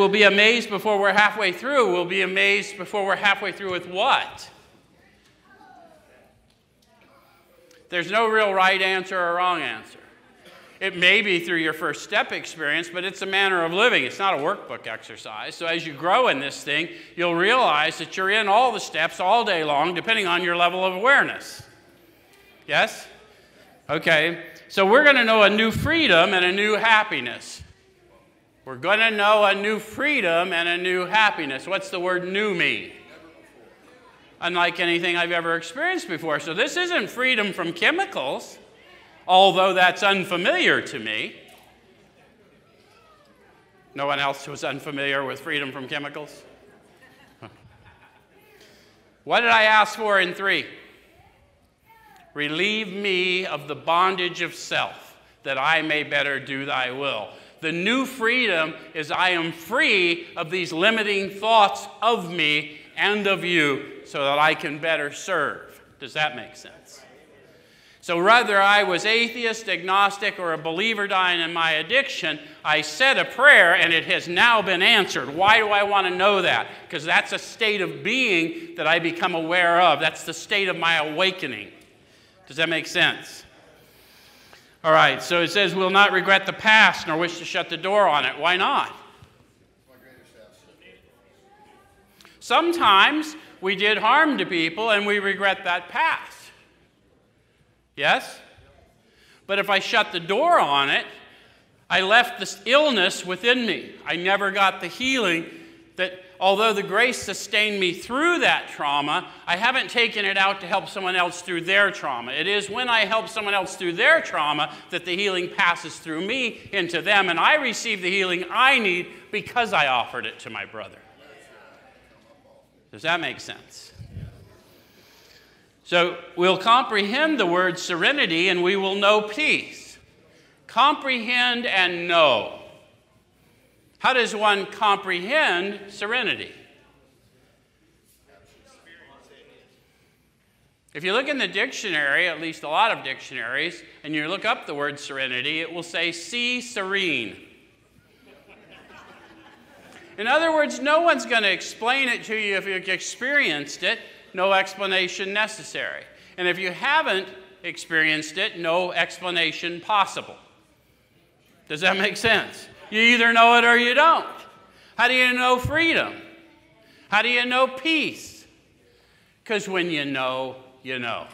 we'll be amazed before we're halfway through. We'll be amazed before we're halfway through with what? There's no real right answer or wrong answer. It may be through your first step experience, but it's a manner of living. It's not a workbook exercise. So as you grow in this thing, you'll realize that you're in all the steps all day long, depending on your level of awareness. Yes? Okay. So we're going to know a new freedom and a new happiness. We're going to know a new freedom and a new happiness. What's the word new mean? Unlike anything I've ever experienced before. So this isn't freedom from chemicals although that's unfamiliar to me. No one else was unfamiliar with freedom from chemicals? what did I ask for in three? Relieve me of the bondage of self, that I may better do thy will. The new freedom is I am free of these limiting thoughts of me and of you so that I can better serve. Does that make sense? So whether I was atheist, agnostic, or a believer dying in my addiction, I said a prayer and it has now been answered. Why do I want to know that? Because that's a state of being that I become aware of. That's the state of my awakening. Does that make sense? All right, so it says, We'll not regret the past nor wish to shut the door on it. Why not? Sometimes we did harm to people and we regret that past. Yes? But if I shut the door on it, I left this illness within me. I never got the healing that, although the grace sustained me through that trauma, I haven't taken it out to help someone else through their trauma. It is when I help someone else through their trauma that the healing passes through me into them, and I receive the healing I need because I offered it to my brother. Does that make sense? So we'll comprehend the word serenity and we will know peace. Comprehend and know. How does one comprehend serenity? If you look in the dictionary, at least a lot of dictionaries, and you look up the word serenity, it will say, see serene. In other words, no one's going to explain it to you if you've experienced it no explanation necessary. And if you haven't experienced it, no explanation possible. Does that make sense? You either know it or you don't. How do you know freedom? How do you know peace? Because when you know, you know.